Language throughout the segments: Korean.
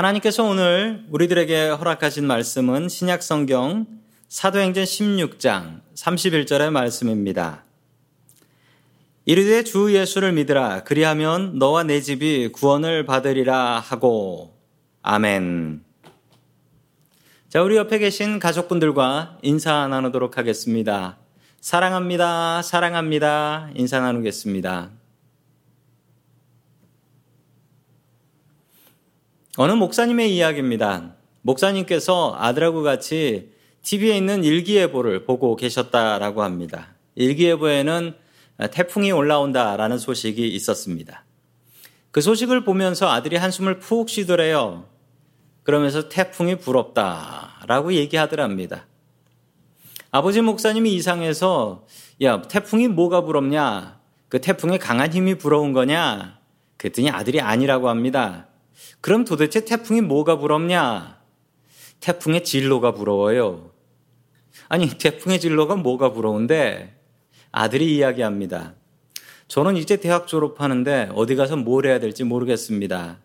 하나님께서 오늘 우리들에게 허락하신 말씀은 신약 성경 사도행전 16장 31절의 말씀입니다. 이르되 주 예수를 믿으라 그리하면 너와 내 집이 구원을 받으리라 하고 아멘. 자, 우리 옆에 계신 가족분들과 인사 나누도록 하겠습니다. 사랑합니다. 사랑합니다. 인사 나누겠습니다. 어느 목사님의 이야기입니다. 목사님께서 아들하고 같이 TV에 있는 일기예보를 보고 계셨다라고 합니다. 일기예보에는 태풍이 올라온다라는 소식이 있었습니다. 그 소식을 보면서 아들이 한숨을 푹 쉬더래요. 그러면서 태풍이 부럽다라고 얘기하더랍니다. 아버지 목사님이 이상해서 야 태풍이 뭐가 부럽냐? 그 태풍에 강한 힘이 부러운 거냐? 그랬더니 아들이 아니라고 합니다. 그럼 도대체 태풍이 뭐가 부럽냐? 태풍의 진로가 부러워요. 아니, 태풍의 진로가 뭐가 부러운데? 아들이 이야기합니다. 저는 이제 대학 졸업하는데 어디 가서 뭘 해야 될지 모르겠습니다.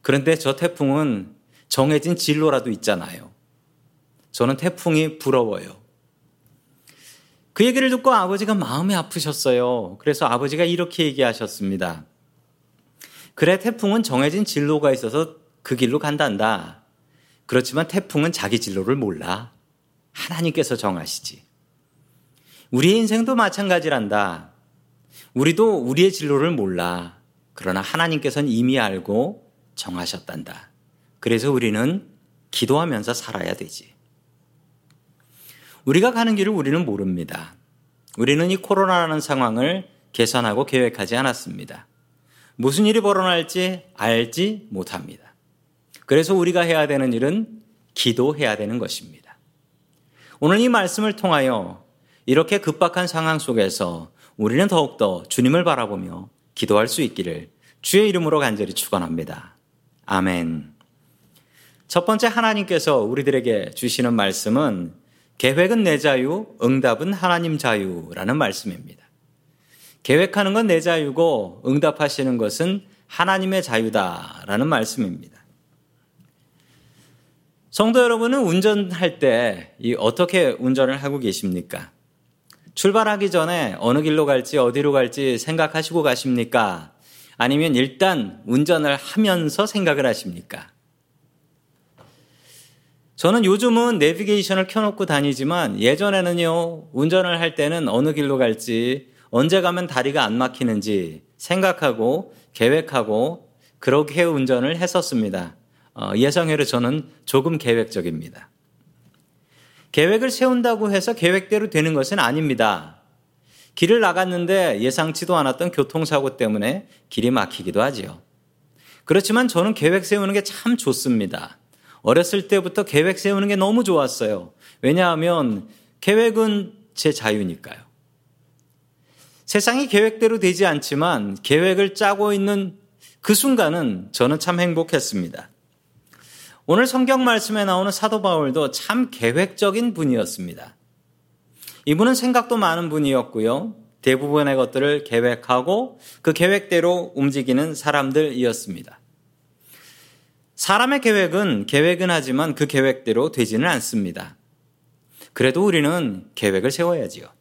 그런데 저 태풍은 정해진 진로라도 있잖아요. 저는 태풍이 부러워요. 그 얘기를 듣고 아버지가 마음이 아프셨어요. 그래서 아버지가 이렇게 얘기하셨습니다. 그래, 태풍은 정해진 진로가 있어서 그 길로 간단다. 그렇지만 태풍은 자기 진로를 몰라. 하나님께서 정하시지. 우리의 인생도 마찬가지란다. 우리도 우리의 진로를 몰라. 그러나 하나님께서는 이미 알고 정하셨단다. 그래서 우리는 기도하면서 살아야 되지. 우리가 가는 길을 우리는 모릅니다. 우리는 이 코로나라는 상황을 계산하고 계획하지 않았습니다. 무슨 일이 벌어날지 알지 못합니다. 그래서 우리가 해야 되는 일은 기도해야 되는 것입니다. 오늘 이 말씀을 통하여 이렇게 급박한 상황 속에서 우리는 더욱더 주님을 바라보며 기도할 수 있기를 주의 이름으로 간절히 축원합니다. 아멘. 첫 번째 하나님께서 우리들에게 주시는 말씀은 계획은 내 자유, 응답은 하나님 자유라는 말씀입니다. 계획하는 건 내 자유고 응답하시는 것은 하나님의 자유다라는 말씀입니다. 성도 여러분은 운전할 때 어떻게 운전을 하고 계십니까? 출발하기 전에 어느 길로 갈지 어디로 갈지 생각하시고 가십니까? 아니면 일단 운전을 하면서 생각을 하십니까? 저는 요즘은 내비게이션을 켜놓고 다니지만 예전에는요, 운전을 할 때는 어느 길로 갈지 언제 가면 다리가 안 막히는지 생각하고 계획하고 그렇게 운전을 했었습니다. 어, 예상외로 저는 조금 계획적입니다. 계획을 세운다고 해서 계획대로 되는 것은 아닙니다. 길을 나갔는데 예상치도 않았던 교통사고 때문에 길이 막히기도 하지요. 그렇지만 저는 계획 세우는 게 참 좋습니다. 어렸을 때부터 계획 세우는 게 너무 좋았어요. 왜냐하면 계획은 제 자유니까요. 세상이 계획대로 되지 않지만 계획을 짜고 있는 그 순간은 저는 참 행복했습니다. 오늘 성경 말씀에 나오는 사도 바울도 참 계획적인 분이었습니다. 이분은 생각도 많은 분이었고요. 대부분의 것들을 계획하고 그 계획대로 움직이는 사람들이었습니다. 사람의 계획은 계획은 하지만 그 계획대로 되지는 않습니다. 그래도 우리는 계획을 세워야지요.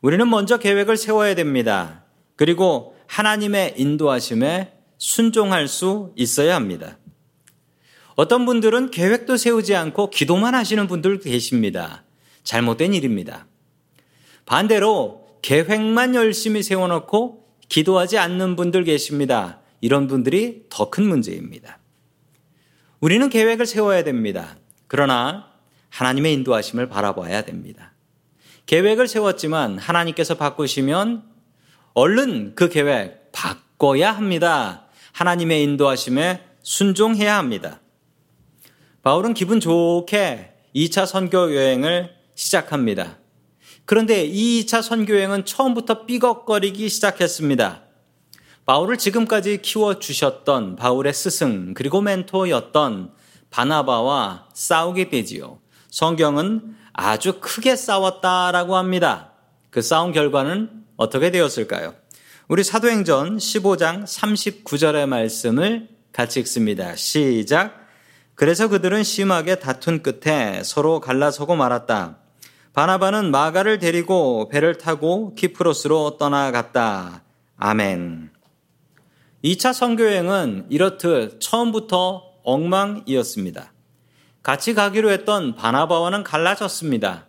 우리는 먼저 계획을 세워야 됩니다. 그리고 하나님의 인도하심에 순종할 수 있어야 합니다. 어떤 분들은 계획도 세우지 않고 기도만 하시는 분들 계십니다. 잘못된 일입니다. 반대로 계획만 열심히 세워놓고 기도하지 않는 분들 계십니다. 이런 분들이 더 큰 문제입니다. 우리는 계획을 세워야 됩니다. 그러나 하나님의 인도하심을 바라봐야 됩니다. 계획을 세웠지만 하나님께서 바꾸시면 얼른 그 계획 바꿔야 합니다. 하나님의 인도하심에 순종해야 합니다. 바울은 기분 좋게 2차 선교 여행을 시작합니다. 그런데 이 2차 선교 여행은 처음부터 삐걱거리기 시작했습니다. 바울을 지금까지 키워주셨던 바울의 스승 그리고 멘토였던 바나바와 싸우게 되지요. 성경은 아주 크게 싸웠다라고 합니다. 그 싸운 결과는 어떻게 되었을까요? 우리 사도행전 15장 39절의 말씀을 같이 읽습니다. 시작. 그래서 그들은 심하게 다툰 끝에 서로 갈라서고 말았다. 바나바는 마가를 데리고 배를 타고 키프로스로 떠나갔다. 아멘. 2차 선교여행은 이렇듯 처음부터 엉망이었습니다. 같이 가기로 했던 바나바와는 갈라졌습니다.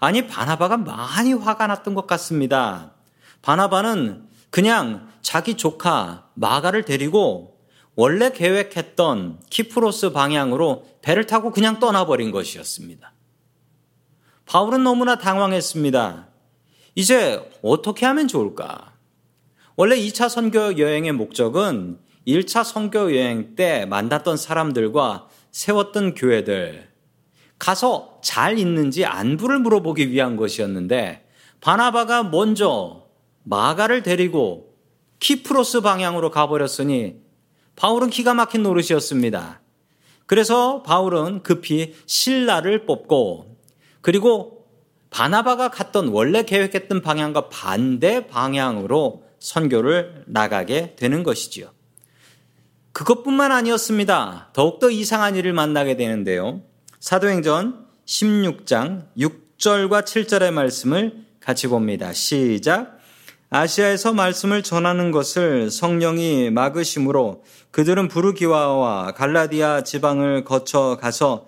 아니, 바나바가 많이 화가 났던 것 같습니다. 바나바는 그냥 자기 조카 마가를 데리고 원래 계획했던 키프로스 방향으로 배를 타고 그냥 떠나버린 것이었습니다. 바울은 너무나 당황했습니다. 이제 어떻게 하면 좋을까? 원래 2차 선교 여행의 목적은 1차 선교 여행 때 만났던 사람들과 세웠던 교회들, 가서 잘 있는지 안부를 물어보기 위한 것이었는데, 바나바가 먼저 마가를 데리고 키프로스 방향으로 가버렸으니, 바울은 기가 막힌 노릇이었습니다. 그래서 바울은 급히 신라를 뽑고, 그리고 바나바가 갔던 원래 계획했던 방향과 반대 방향으로 선교를 나가게 되는 것이지요. 그것뿐만 아니었습니다. 더욱더 이상한 일을 만나게 되는데요. 사도행전 16장 6절과 7절의 말씀을 같이 봅니다. 시작. 아시아에서 말씀을 전하는 것을 성령이 막으심으로 그들은 부르기와와 갈라디아 지방을 거쳐 가서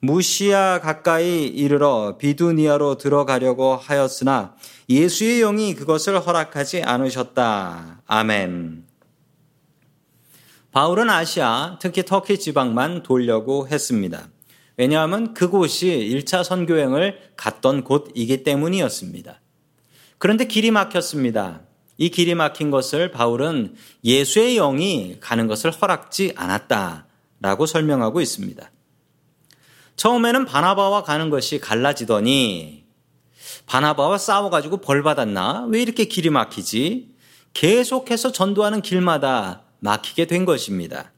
무시아 가까이 이르러 비두니아로 들어가려고 하였으나 예수의 영이 그것을 허락하지 않으셨다. 아멘. 바울은 아시아, 특히 터키 지방만 돌려고 했습니다. 왜냐하면 그곳이 1차 선교행을 갔던 곳이기 때문이었습니다. 그런데 길이 막혔습니다. 이 길이 막힌 것을 바울은 예수의 영이 가는 것을 허락지 않았다라고 설명하고 있습니다. 처음에는 바나바와 가는 것이 갈라지더니 바나바와 싸워가지고 벌 받았나? 왜 이렇게 길이 막히지? 계속해서 전도하는 길마다 막히게 된 것입니다.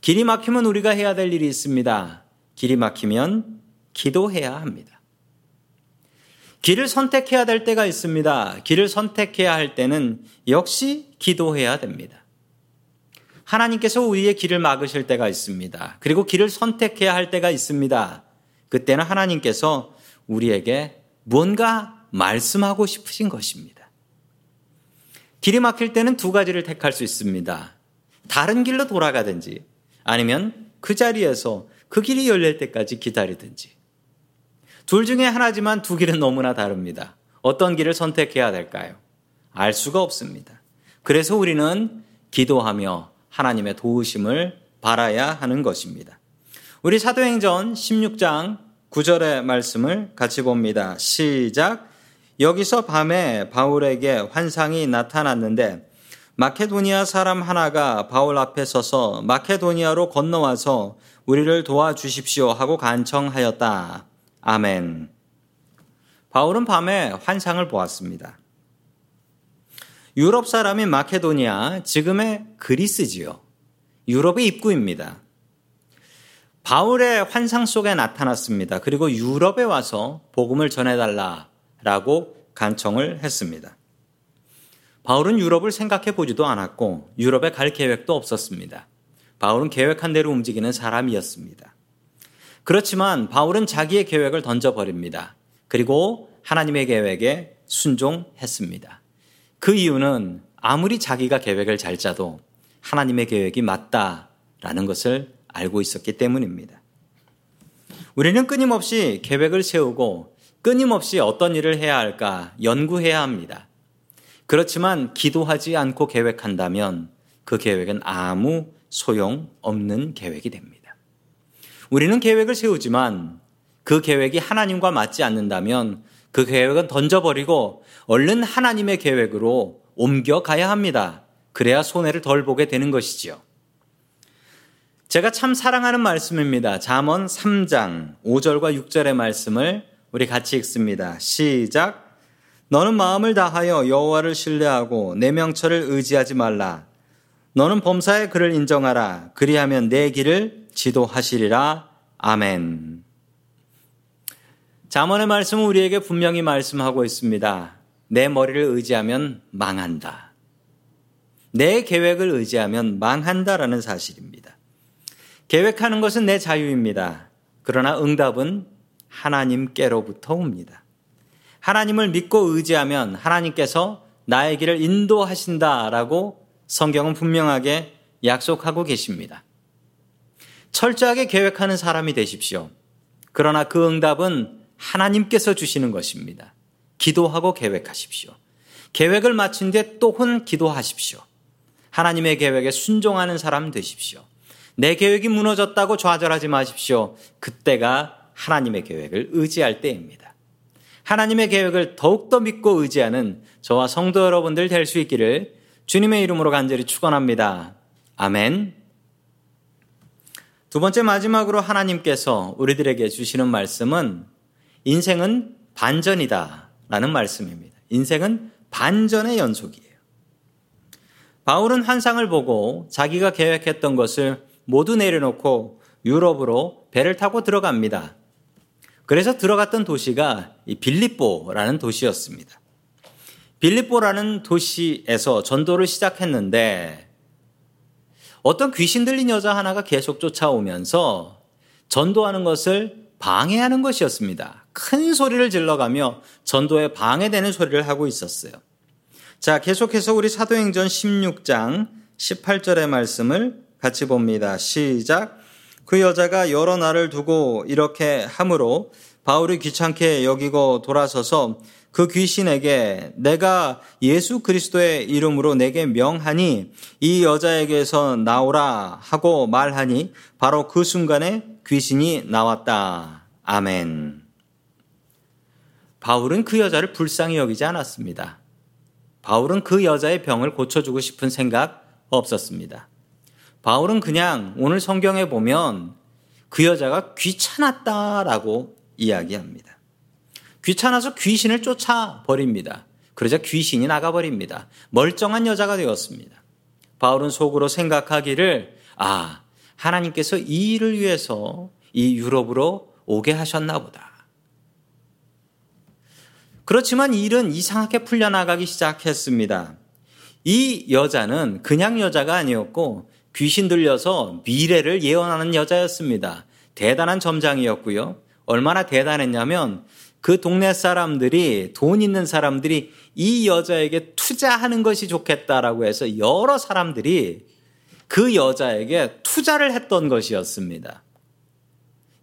길이 막히면 우리가 해야 될 일이 있습니다. 길이 막히면 기도해야 합니다. 길을 선택해야 될 때가 있습니다. 길을 선택해야 할 때는 역시 기도해야 됩니다. 하나님께서 우리의 길을 막으실 때가 있습니다. 그리고 길을 선택해야 할 때가 있습니다. 그때는 하나님께서 우리에게 뭔가 말씀하고 싶으신 것입니다. 길이 막힐 때는 두 가지를 택할 수 있습니다. 다른 길로 돌아가든지 아니면 그 자리에서 그 길이 열릴 때까지 기다리든지. 둘 중에 하나지만 두 길은 너무나 다릅니다. 어떤 길을 선택해야 될까요? 알 수가 없습니다. 그래서 우리는 기도하며 하나님의 도우심을 바라야 하는 것입니다. 우리 사도행전 16장 9절의 말씀을 같이 봅니다. 시작. 여기서 밤에 바울에게 환상이 나타났는데 마케도니아 사람 하나가 바울 앞에 서서 마케도니아로 건너와서 우리를 도와주십시오 하고 간청하였다. 아멘. 바울은 밤에 환상을 보았습니다. 유럽 사람인 마케도니아, 지금의 그리스지요. 유럽의 입구입니다. 바울의 환상 속에 나타났습니다. 그리고 유럽에 와서 복음을 전해달라 라고 간청을 했습니다. 바울은 유럽을 생각해 보지도 않았고 유럽에 갈 계획도 없었습니다. 바울은 계획한 대로 움직이는 사람이었습니다. 그렇지만 바울은 자기의 계획을 던져버립니다. 그리고 하나님의 계획에 순종했습니다. 그 이유는 아무리 자기가 계획을 잘 짜도 하나님의 계획이 맞다라는 것을 알고 있었기 때문입니다. 우리는 끊임없이 계획을 세우고 끊임없이 어떤 일을 해야 할까 연구해야 합니다. 그렇지만 기도하지 않고 계획한다면 그 계획은 아무 소용 없는 계획이 됩니다. 우리는 계획을 세우지만 그 계획이 하나님과 맞지 않는다면 그 계획은 던져버리고 얼른 하나님의 계획으로 옮겨가야 합니다. 그래야 손해를 덜 보게 되는 것이지요. 제가 참 사랑하는 말씀입니다. 잠언 3장 5절과 6절의 말씀을 우리 같이 읽습니다. 시작. 너는 마음을 다하여 여호와를 신뢰하고 내 명철을 의지하지 말라. 너는 범사의 그를 인정하라. 그리하면 내 길을 지도하시리라. 아멘. 잠언의 말씀은 우리에게 분명히 말씀하고 있습니다. 내 머리를 의지하면 망한다. 내 계획을 의지하면 망한다라는 사실입니다. 계획하는 것은 내 자유입니다. 그러나 응답은 하나님께로부터 옵니다. 하나님을 믿고 의지하면 하나님께서 나의 길을 인도하신다라고 성경은 분명하게 약속하고 계십니다. 철저하게 계획하는 사람이 되십시오. 그러나 그 응답은 하나님께서 주시는 것입니다. 기도하고 계획하십시오. 계획을 마친 뒤에 또한 기도하십시오. 하나님의 계획에 순종하는 사람 되십시오. 내 계획이 무너졌다고 좌절하지 마십시오. 그때가 하나님의 계획을 의지할 때입니다. 하나님의 계획을 더욱더 믿고 의지하는 저와 성도 여러분들 될 수 있기를 주님의 이름으로 간절히 축원합니다. 아멘. 두 번째 마지막으로 하나님께서 우리들에게 주시는 말씀은 인생은 반전이다 라는 말씀입니다. 인생은 반전의 연속이에요. 바울은 환상을 보고 자기가 계획했던 것을 모두 내려놓고 유럽으로 배를 타고 들어갑니다. 그래서 들어갔던 도시가 빌립보라는 도시였습니다. 빌립보라는 도시에서 전도를 시작했는데 어떤 귀신 들린 여자 하나가 계속 쫓아오면서 전도하는 것을 방해하는 것이었습니다. 큰 소리를 질러가며 전도에 방해되는 소리를 하고 있었어요. 자, 계속해서 우리 사도행전 16장 18절의 말씀을 같이 봅니다. 시작. 그 여자가 여러 날을 두고 이렇게 함으로 바울이 귀찮게 여기고 돌아서서 그 귀신에게 내가 예수 그리스도의 이름으로 내게 명하니 이 여자에게서 나오라 하고 말하니 바로 그 순간에 귀신이 나왔다. 아멘. 바울은 그 여자를 불쌍히 여기지 않았습니다. 바울은 그 여자의 병을 고쳐주고 싶은 생각 없었습니다. 바울은 그냥 오늘 성경에 보면 그 여자가 귀찮았다라고 이야기합니다. 귀찮아서 귀신을 쫓아버립니다. 그러자 귀신이 나가버립니다. 멀쩡한 여자가 되었습니다. 바울은 속으로 생각하기를, 아, 하나님께서 이 일을 위해서 이 유럽으로 오게 하셨나 보다. 그렇지만 일은 이상하게 풀려나가기 시작했습니다. 이 여자는 그냥 여자가 아니었고 귀신 들려서 미래를 예언하는 여자였습니다. 대단한 점장이었고요. 얼마나 대단했냐면 그 동네 사람들이 돈 있는 사람들이 이 여자에게 투자하는 것이 좋겠다라고 해서 여러 사람들이 그 여자에게 투자를 했던 것이었습니다.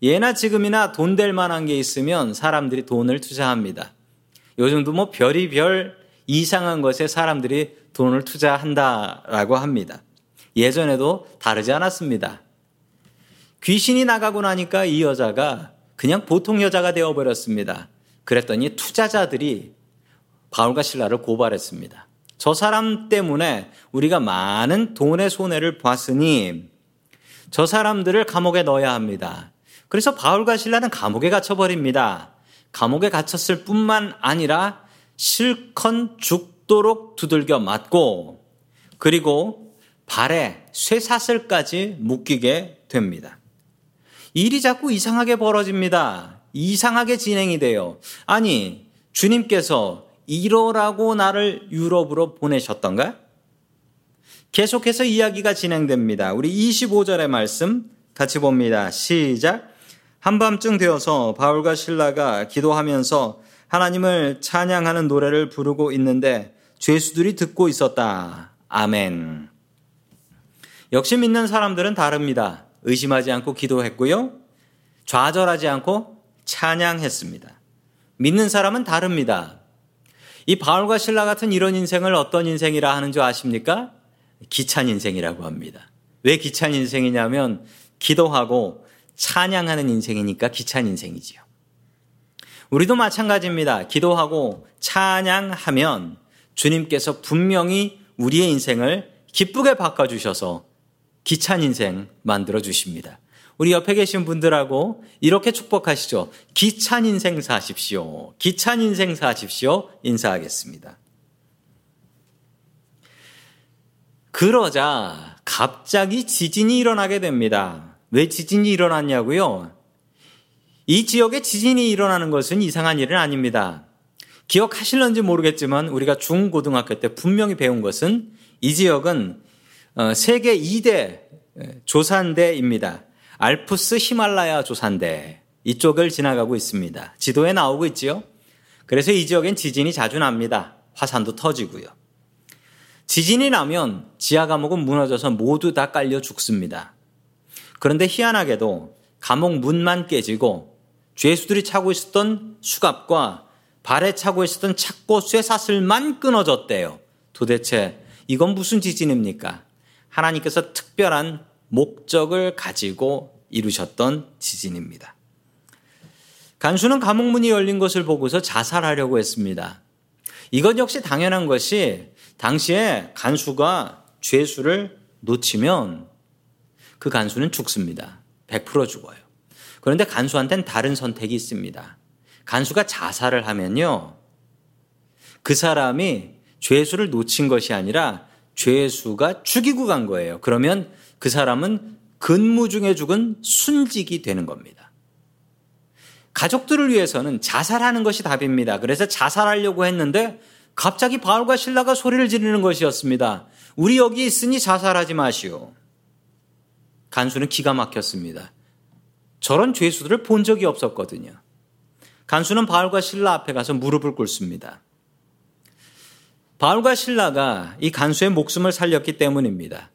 예나 지금이나 돈 될 만한 게 있으면 사람들이 돈을 투자합니다. 요즘도 뭐 별이별 이상한 것에 사람들이 돈을 투자한다라고 합니다. 예전에도 다르지 않았습니다. 귀신이 나가고 나니까 이 여자가 그냥 보통 여자가 되어버렸습니다. 그랬더니 투자자들이 바울과 신라를 고발했습니다. 저 사람 때문에 우리가 많은 돈의 손해를 봤으니 저 사람들을 감옥에 넣어야 합니다. 그래서 바울과 신라는 감옥에 갇혀버립니다. 감옥에 갇혔을 뿐만 아니라 실컷 죽도록 두들겨 맞고 그리고 발에 쇠사슬까지 묶이게 됩니다. 일이 자꾸 이상하게 벌어집니다. 이상하게 진행이 돼요. 아니, 주님께서 이러라고 나를 유럽으로 보내셨던가? 계속해서 이야기가 진행됩니다. 우리 25절의 말씀 같이 봅니다. 시작. 한밤쯤 되어서 바울과 신라가 기도하면서 하나님을 찬양하는 노래를 부르고 있는데 죄수들이 듣고 있었다. 아멘. 역시 믿는 사람들은 다릅니다. 의심하지 않고 기도했고요. 좌절하지 않고 찬양했습니다. 믿는 사람은 다릅니다. 이 바울과 신라 같은 이런 인생을 어떤 인생이라 하는 줄 아십니까? 기찬 인생이라고 합니다. 왜 기찬 인생이냐면 기도하고 찬양하는 인생이니까 기찬 인생이지요. 우리도 마찬가지입니다. 기도하고 찬양하면 주님께서 분명히 우리의 인생을 기쁘게 바꿔주셔서 기찬 인생 만들어 주십니다. 우리 옆에 계신 분들하고 이렇게 축복하시죠. 기찬 인생 사십시오. 기찬 인생 사십시오. 인사하겠습니다. 그러자 갑자기 지진이 일어나게 됩니다. 왜 지진이 일어났냐고요? 이 지역에 지진이 일어나는 것은 이상한 일은 아닙니다. 기억하실런지 모르겠지만 우리가 중고등학교 때 분명히 배운 것은 이 지역은 어, 세계 2대 조산대입니다. 알프스 히말라야 조산대 이쪽을 지나가고 있습니다. 지도에 나오고 있지요. 그래서 이 지역엔 지진이 자주 납니다. 화산도 터지고요. 지진이 나면 지하 감옥은 무너져서 모두 다 깔려 죽습니다. 그런데 희한하게도 감옥 문만 깨지고 죄수들이 차고 있었던 수갑과 발에 차고 있었던 착고 쇠사슬만 끊어졌대요. 도대체 이건 무슨 지진입니까? 하나님께서 특별한 목적을 가지고 이루셨던 지진입니다. 간수는 감옥 문이 열린 것을 보고서 자살하려고 했습니다. 이것 역시 당연한 것이 당시에 간수가 죄수를 놓치면 그 간수는 죽습니다. 100% 죽어요. 그런데 간수한테는 다른 선택이 있습니다. 간수가 자살을 하면요. 그 사람이 죄수를 놓친 것이 아니라 죄수가 죽이고 간 거예요. 그러면 그 사람은 근무 중에 죽은 순직이 되는 겁니다. 가족들을 위해서는 자살하는 것이 답입니다. 그래서 자살하려고 했는데 갑자기 바울과 신라가 소리를 지르는 것이었습니다. 우리 여기 있으니 자살하지 마시오. 간수는 기가 막혔습니다. 저런 죄수들을 본 적이 없었거든요. 간수는 바울과 신라 앞에 가서 무릎을 꿇습니다. 바울과 신라가 이 간수의 목숨을 살렸기 때문입니다.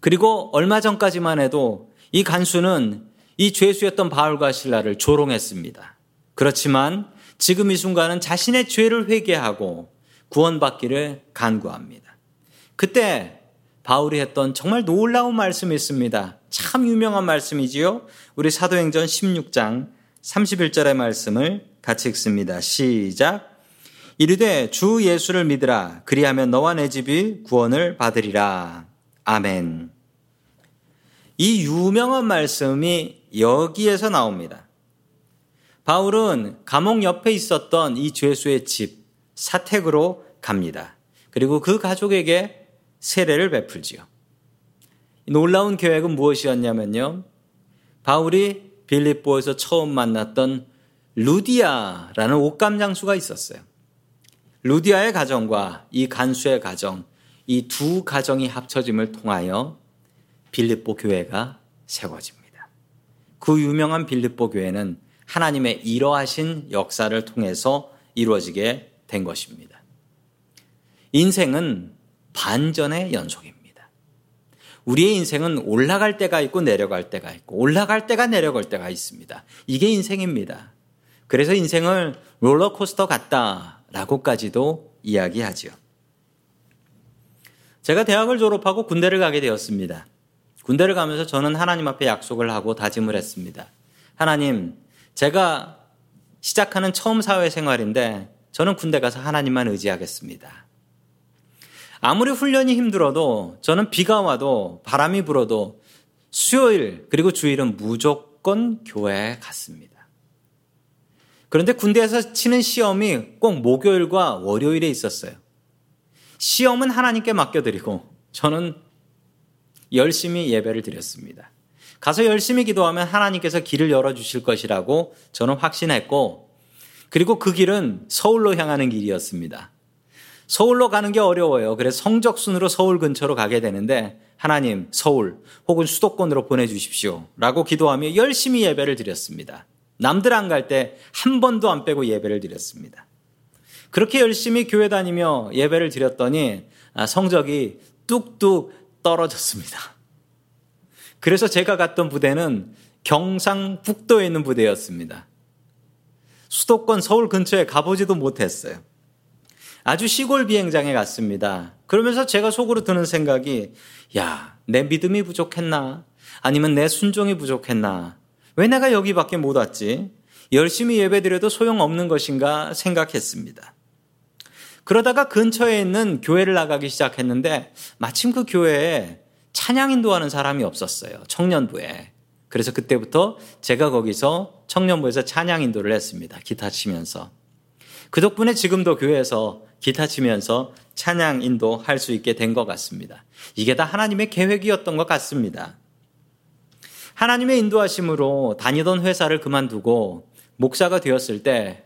그리고 얼마 전까지만 해도 이 간수는 이 죄수였던 바울과 신라를 조롱했습니다. 그렇지만 지금 이 순간은 자신의 죄를 회개하고 구원받기를 간구합니다. 그때 바울이 했던 정말 놀라운 말씀이 있습니다. 참 유명한 말씀이지요. 우리 사도행전 16장 31절의 말씀을 같이 읽습니다. 시작. 이르되 주 예수를 믿으라. 그리하면 너와 내 집이 구원을 받으리라. 아멘. 이 유명한 말씀이 여기에서 나옵니다. 바울은 감옥 옆에 있었던 이 죄수의 집, 사택으로 갑니다. 그리고 그 가족에게 세례를 베풀지요. 놀라운 계획은 무엇이었냐면요. 바울이 빌립보에서 처음 만났던 루디아라는 옷감 장수가 있었어요. 루디아의 가정과 이 간수의 가정, 이 두 가정이 합쳐짐을 통하여 빌립보 교회가 세워집니다. 그 유명한 빌립보 교회는 하나님의 이러하신 역사를 통해서 이루어지게 된 것입니다. 인생은 반전의 연속입니다. 우리의 인생은 올라갈 때가 있고 내려갈 때가 있고 올라갈 때가 내려갈 때가 있습니다. 이게 인생입니다. 그래서 인생을 롤러코스터 같다 라고까지도 이야기하지요. 제가 대학을 졸업하고 군대를 가게 되었습니다. 군대를 가면서 저는 하나님 앞에 약속을 하고 다짐을 했습니다. 하나님, 제가 시작하는 처음 사회생활인데 저는 군대 가서 하나님만 의지하겠습니다. 아무리 훈련이 힘들어도 저는 비가 와도 바람이 불어도 수요일 그리고 주일은 무조건 교회에 갔습니다. 그런데 군대에서 치는 시험이 꼭 목요일과 월요일에 있었어요. 시험은 하나님께 맡겨드리고 저는 열심히 예배를 드렸습니다. 가서 열심히 기도하면 하나님께서 길을 열어주실 것이라고 저는 확신했고, 그리고 그 길은 서울로 향하는 길이었습니다. 서울로 가는 게 어려워요. 그래서 성적순으로 서울 근처로 가게 되는데, 하나님, 서울 혹은 수도권으로 보내주십시오. 라고 기도하며 열심히 예배를 드렸습니다. 남들 안 갈 때 한 번도 안 빼고 예배를 드렸습니다. 그렇게 열심히 교회 다니며 예배를 드렸더니 아, 성적이 뚝뚝 떨어졌습니다. 그래서 제가 갔던 부대는 경상북도에 있는 부대였습니다. 수도권 서울 근처에 가보지도 못했어요. 아주 시골 비행장에 갔습니다. 그러면서 제가 속으로 드는 생각이, 야, 내 믿음이 부족했나? 아니면 내 순종이 부족했나? 왜 내가 여기밖에 못 왔지? 열심히 예배드려도 소용없는 것인가 생각했습니다. 그러다가 근처에 있는 교회를 나가기 시작했는데 마침 그 교회에 찬양 인도하는 사람이 없었어요. 청년부에. 그래서 그때부터 제가 거기서 청년부에서 찬양 인도를 했습니다. 기타 치면서. 그 덕분에 지금도 교회에서 기타 치면서 찬양 인도할 수 있게 된 것 같습니다. 이게 다 하나님의 계획이었던 것 같습니다. 하나님의 인도하심으로 다니던 회사를 그만두고 목사가 되었을 때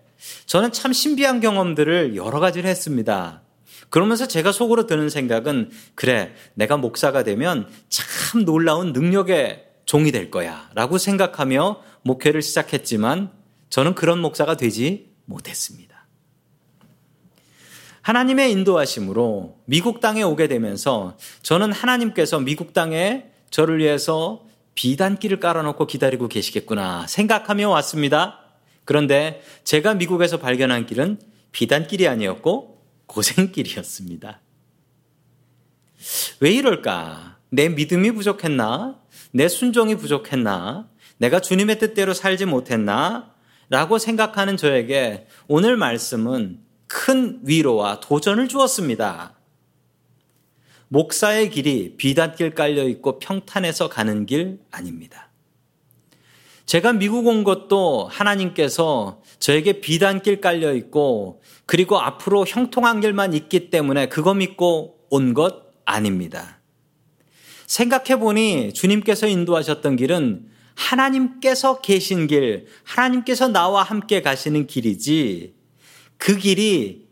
저는 참 신비한 경험들을 여러 가지를 했습니다. 그러면서 제가 속으로 드는 생각은 그래, 내가 목사가 되면 참 놀라운 능력의 종이 될 거야 라고 생각하며 목회를 시작했지만 저는 그런 목사가 되지 못했습니다. 하나님의 인도하심으로 미국 땅에 오게 되면서 저는 하나님께서 미국 땅에 저를 위해서 비단길을 깔아놓고 기다리고 계시겠구나 생각하며 왔습니다. 그런데 제가 미국에서 발견한 길은 비단길이 아니었고 고생길이었습니다. 왜 이럴까? 내 믿음이 부족했나? 내 순종이 부족했나? 내가 주님의 뜻대로 살지 못했나? 라고 생각하는 저에게 오늘 말씀은 큰 위로와 도전을 주었습니다. 목사의 길이 비단길 깔려 있고 평탄해서 가는 길 아닙니다. 제가 미국 온 것도 하나님께서 저에게 비단길 깔려 있고 그리고 앞으로 형통한 길만 있기 때문에 그거 믿고 온 것 아닙니다. 생각해 보니 주님께서 인도하셨던 길은 하나님께서 계신 길, 하나님께서 나와 함께 가시는 길이지 그 길이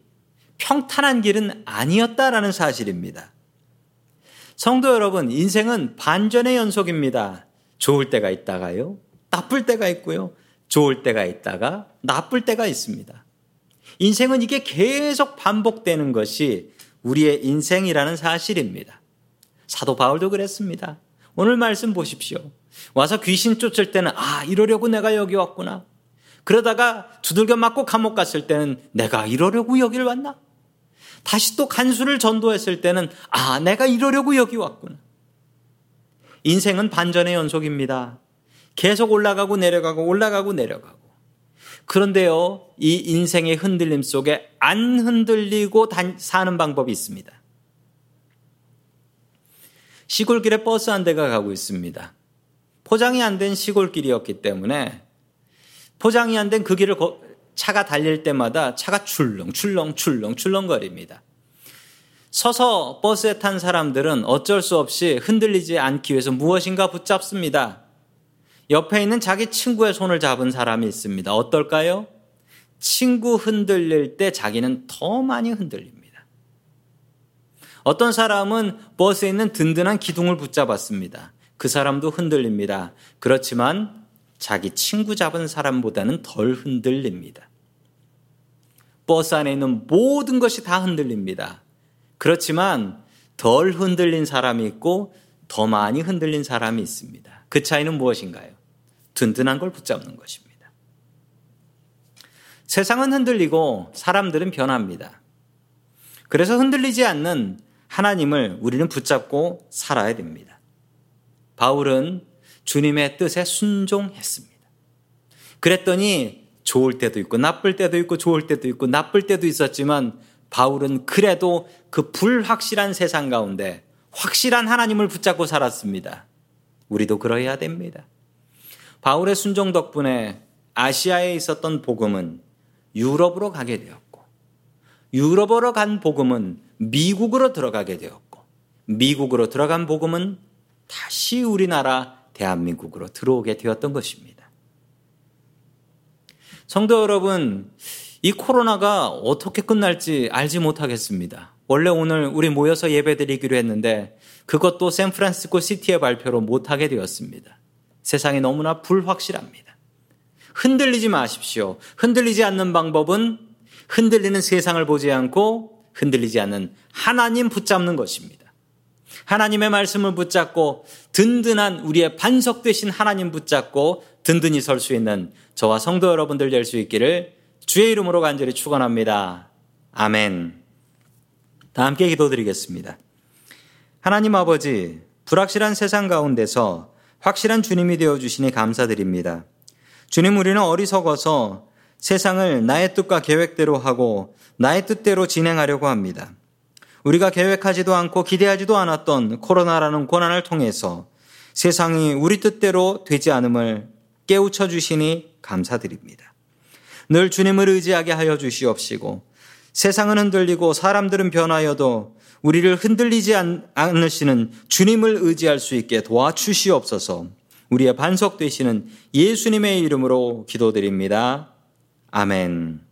평탄한 길은 아니었다라는 사실입니다. 성도 여러분, 인생은 반전의 연속입니다. 좋을 때가 있다가요. 나쁠 때가 있고요. 좋을 때가 있다가 나쁠 때가 있습니다. 인생은 이게 계속 반복되는 것이 우리의 인생이라는 사실입니다. 사도 바울도 그랬습니다. 오늘 말씀 보십시오. 와서 귀신 쫓을 때는 아, 이러려고 내가 여기 왔구나. 그러다가 두들겨 맞고 감옥 갔을 때는 내가 이러려고 여기를 왔나? 다시 또 간수를 전도했을 때는 아, 내가 이러려고 여기 왔구나. 인생은 반전의 연속입니다. 계속 올라가고 내려가고 올라가고 내려가고. 그런데요, 이 인생의 흔들림 속에 안 흔들리고 사는 방법이 있습니다. 시골길에 버스 한 대가 가고 있습니다. 포장이 안 된 시골길이었기 때문에 포장이 안 된 그 길을 차가 달릴 때마다 차가 출렁, 출렁, 출렁, 출렁거립니다. 서서 버스에 탄 사람들은 어쩔 수 없이 흔들리지 않기 위해서 무엇인가 붙잡습니다. 옆에 있는 자기 친구의 손을 잡은 사람이 있습니다. 어떨까요? 친구 흔들릴 때 자기는 더 많이 흔들립니다. 어떤 사람은 버스에 있는 든든한 기둥을 붙잡았습니다. 그 사람도 흔들립니다. 그렇지만 자기 친구 잡은 사람보다는 덜 흔들립니다. 버스 안에 있는 모든 것이 다 흔들립니다. 그렇지만 덜 흔들린 사람이 있고 더 많이 흔들린 사람이 있습니다. 그 차이는 무엇인가요? 든든한 걸 붙잡는 것입니다. 세상은 흔들리고 사람들은 변합니다. 그래서 흔들리지 않는 하나님을 우리는 붙잡고 살아야 됩니다. 바울은 주님의 뜻에 순종했습니다. 그랬더니 좋을 때도 있고 나쁠 때도 있고 좋을 때도 있고 나쁠 때도 있었지만 바울은 그래도 그 불확실한 세상 가운데 확실한 하나님을 붙잡고 살았습니다. 우리도 그러해야 됩니다. 바울의 순종 덕분에 아시아에 있었던 복음은 유럽으로 가게 되었고, 유럽으로 간 복음은 미국으로 들어가게 되었고, 미국으로 들어간 복음은 다시 우리나라 대한민국으로 들어오게 되었던 것입니다. 성도 여러분, 이 코로나가 어떻게 끝날지 알지 못하겠습니다. 원래 오늘 우리 모여서 예배 드리기로 했는데 그것도 샌프란시스코 시티의 발표로 못하게 되었습니다. 세상이 너무나 불확실합니다. 흔들리지 마십시오. 흔들리지 않는 방법은 흔들리는 세상을 보지 않고 흔들리지 않는 하나님 붙잡는 것입니다. 하나님의 말씀을 붙잡고 든든한 우리의 반석 되신 하나님 붙잡고 든든히 설 수 있는 저와 성도 여러분들 될 수 있기를 주의 이름으로 간절히 축원합니다. 아멘. 다 함께 기도드리겠습니다. 하나님 아버지, 불확실한 세상 가운데서 확실한 주님이 되어 주시니 감사드립니다. 주님 우리는 어리석어서 세상을 나의 뜻과 계획대로 하고 나의 뜻대로 진행하려고 합니다. 우리가 계획하지도 않고 기대하지도 않았던 코로나라는 고난을 통해서 세상이 우리 뜻대로 되지 않음을 깨우쳐 주시니 감사드립니다. 늘 주님을 의지하게 하여 주시옵시고 세상은 흔들리고 사람들은 변하여도 우리를 흔들리지 않으시는 주님을 의지할 수 있게 도와주시옵소서 우리의 반석 되시는 예수님의 이름으로 기도드립니다. 아멘.